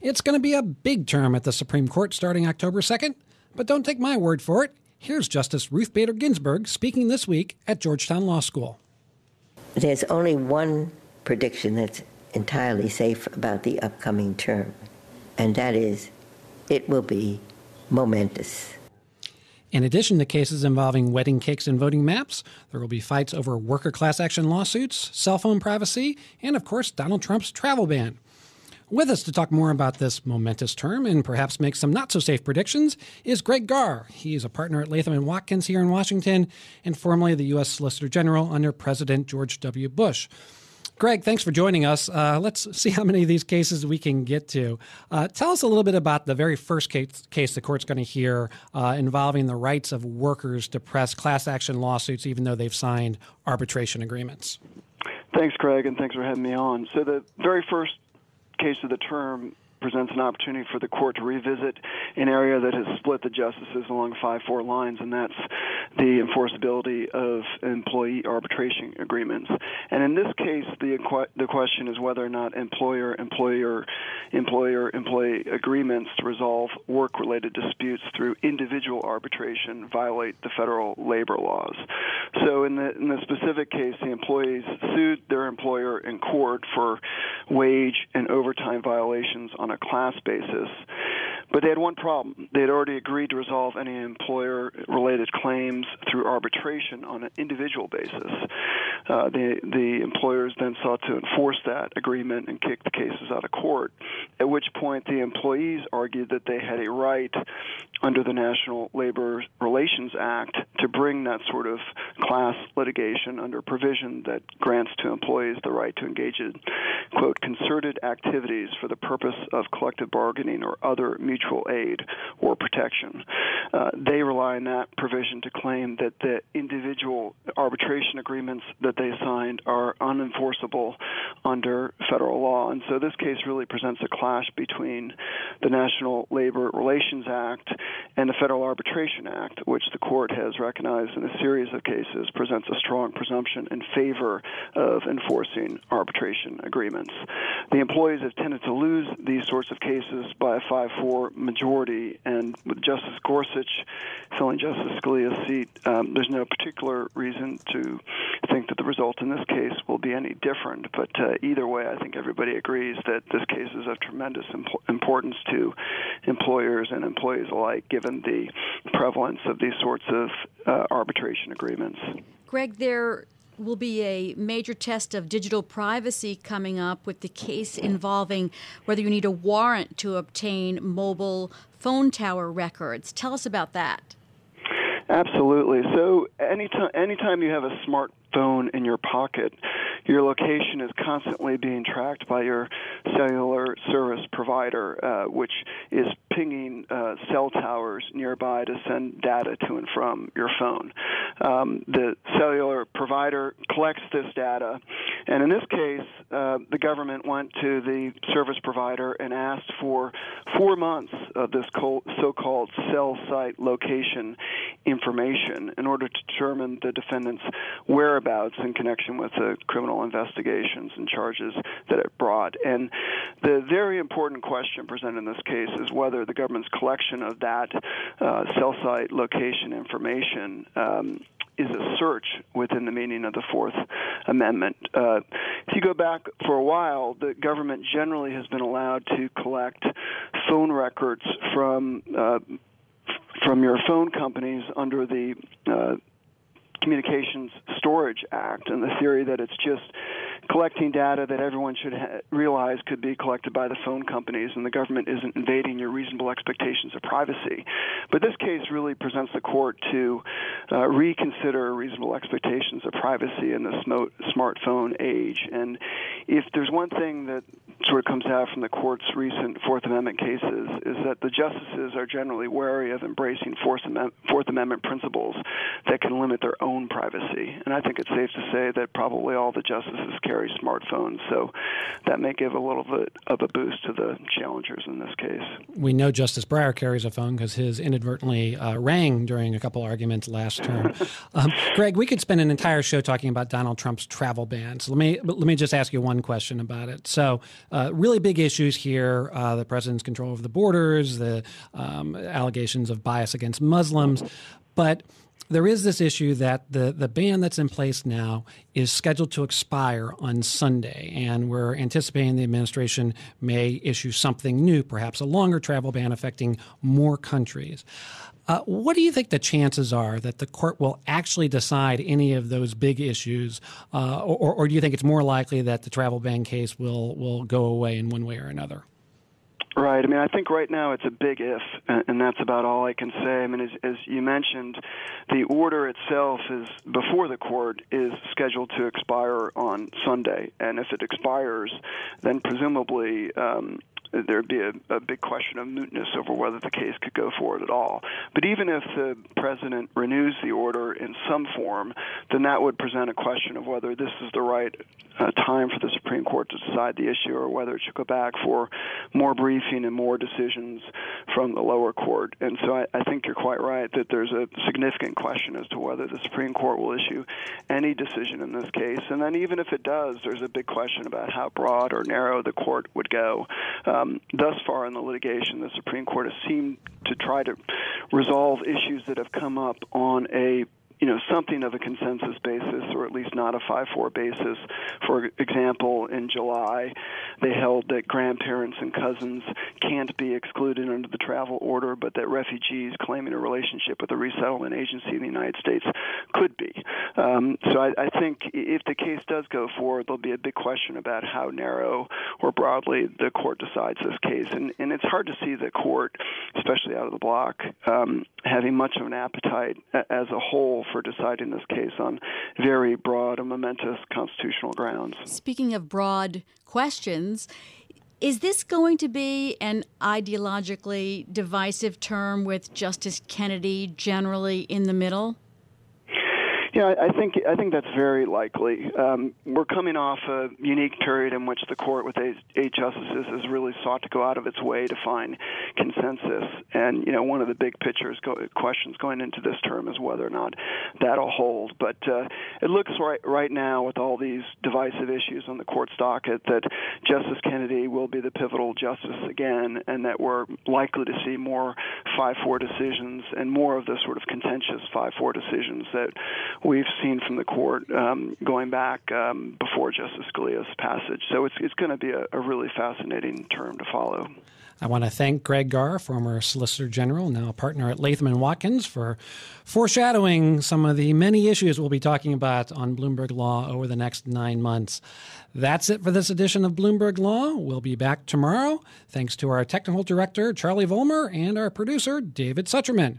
It's going to be a big term at the Supreme Court starting October 2nd, but don't take my word for it. Here's Justice Ruth Bader Ginsburg speaking this week at Georgetown Law School. There's only one prediction that's entirely safe about the upcoming term, and that is it will be momentous. In addition to cases involving wedding cakes and voting maps, there will be fights over worker class action lawsuits, cell phone privacy, and of course, Donald Trump's travel ban. With us to talk more about this momentous term and perhaps make some not so safe predictions is Greg Garre. He's a partner at Latham and Watkins here in Washington and formerly the U.S. Solicitor General under President George W. Bush. Greg, thanks for joining us. Uh, let's see how many of these cases we can get to. Uh, tell us a little bit about the very first case, case the court's going to hear uh, involving the rights of workers to press class action lawsuits, even though they've signed arbitration agreements. Thanks, Craig, and thanks for having me on. So, the very first case of the term presents an opportunity for the court to revisit an area that has split the justices along 5 4 lines, and that's the enforceability of employee arbitration agreements. And in this case, the, the question is whether or not employer employer employer employee agreements to resolve work related disputes through individual arbitration violate the federal labor laws. So, in the, in the specific case, the employees sued their employer in court for wage and overtime violations on a class basis. But they had one problem. They had already agreed to resolve any employer related claims through arbitration on an individual basis. Uh, the, the employers then sought to enforce that agreement and kick the cases out of court, at which point the employees argued that they had a right under the National Labor Relations Act to bring that sort of class litigation under provision that grants to employees the right to engage in, quote, concerted activities for the purpose of collective bargaining or other mutual aid or protection. Uh, they rely on that provision to claim that the individual arbitration agreements that they signed are unenforceable under federal law. And so this case really presents a clash between the National Labor Relations Act and the Federal Arbitration Act, which the court has recognized in a series of cases presents a strong presumption in favor of enforcing arbitration agreements. The employees have tended to lose these sorts of cases by a 5 4 majority, and with Justice Gorsuch filling Justice Scalia's seat, um, there's no particular reason to think that the result in this case will be any different. But uh, either way, I think everybody agrees that this case is of tremendous imp- importance to employers and employees alike, given the prevalence of these sorts of uh, arbitration agreements. Greg, there will be a major test of digital privacy coming up with the case involving whether you need a warrant to obtain mobile phone tower records. Tell us about that. Absolutely. So anytime anytime you have a smartphone in your pocket, your location is constantly being tracked by your cellular service provider, uh, which is pinging uh, cell towers nearby to send data to and from your phone. Um, the cellular provider collects this data, and in this case, uh, the government went to the service provider and asked for four months of this so-called cell site location information in order to determine the defendant's whereabouts in connection with the criminal investigations and charges that it brought. And the very important question presented in this case is whether the government's collection of that uh, cell site location information um, is a search within the meaning of the Fourth Amendment. Uh, if you go back for a while, the government generally has been allowed to collect phone records from uh, from your phone companies under the uh, Communications Storage Act and the theory that it's just collecting data that everyone should ha- realize could be collected by the phone companies and the government isn't invading your reasonable expectations of privacy. But this case really presents the court to uh, reconsider reasonable expectations of privacy in the sm- smartphone age. And if there's one thing that sort of comes out from the court's recent Fourth Amendment cases is that the justices are generally wary of embracing Fourth Amendment, Fourth Amendment principles that can limit their own privacy. And I think it's safe to say that probably all the justices carry smartphones, so that may give a little bit of a boost to the challengers in this case. We know Justice Breyer carries a phone because his inadvertently uh, rang during a couple arguments last term. um, Greg, we could spend an entire show talking about Donald Trump's travel ban. So let me let me just ask you one question about it. So, uh, really big issues here: uh, the president's control of the borders, the um, allegations of bias against Muslims, but there is this issue that the, the ban that's in place now is scheduled to expire on Sunday, and we're anticipating the administration may issue something new, perhaps a longer travel ban affecting more countries. Uh, what do you think the chances are that the court will actually decide any of those big issues, uh, or, or, do you think it's more likely that the travel ban case will will go away in one way or another? Right. I mean, I think right now it's a big if, and that's about all I can say. I mean, as, as you mentioned, the order itself is before the court is scheduled to expire on Sunday, and if it expires, then presumably um, there'd be a, a big question of mootness over whether the case could go forward at all. But even if the president renews the order in some form, then that would present a question of whether this is the right uh, time for the Supreme Court to decide the issue or whether it should go back for more briefing and more decisions from the lower court. And so I, I think you're quite right that there's a significant question as to whether the Supreme Court will issue any decision in this case. And then even if it does, there's a big question about how broad or narrow the court would go. Uh, um, thus far in the litigation, the Supreme Court has seemed to try to resolve issues that have come up on a you know something of a consensus basis or at least not a 5-4 basis. For example in July they held that grandparents and cousins can't be excluded under the travel order but that refugees claiming a relationship with a resettlement agency in the United States could be. Um, so I, I think if the case does go forward there'll be a big question about how narrow or broadly the court decides this case and, and it's hard to see the court especially out of the block um, having much of an appetite as a whole for deciding this case on very broad and momentous constitutional grounds. Speaking of broad questions, is this going to be an ideologically divisive term with Justice Kennedy generally in the middle? Yeah, I think I think that's very likely. Um, we're coming off a unique period in which the court, with eight, justices, has really sought to go out of its way to find consensus. And you know, one of the big pictures go, questions going into this term is whether or not that'll hold. But uh, it looks right right now, with all these divisive issues on the court's docket, that Justice Kennedy will be the pivotal justice again, and that we're likely to see more 5-4 decisions and more of the sort of contentious 5-4 decisions that we've seen from the court um, going back um, before Justice Scalia's passage. So it's, it's going to be a, a really fascinating term to follow. I want to thank Greg Garre, former Solicitor General, now a partner at Latham and Watkins, for foreshadowing some of the many issues we'll be talking about on Bloomberg Law over the next nine months. That's it for this edition of Bloomberg Law. We'll be back tomorrow. Thanks to our technical director, Charlie Vollmer, and our producer, David Sucherman.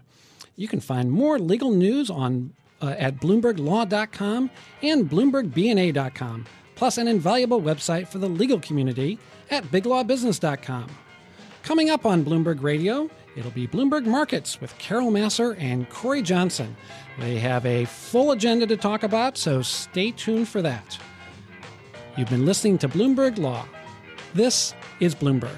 You can find more legal news on uh, at BloombergLaw.com and BloombergBNA.com, plus an invaluable website for the legal community at BigLawBusiness.com. Coming up on Bloomberg Radio, it'll be Bloomberg Markets with Carol Massar and Cory Johnson. They have a full agenda to talk about, so stay tuned for that. You've been listening to Bloomberg Law. This is Bloomberg.